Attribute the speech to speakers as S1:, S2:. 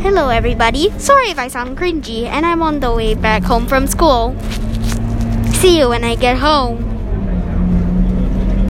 S1: Hello, everybody. Sorry if I sound cringy, and I'm on the way back home from school. See you when I get home.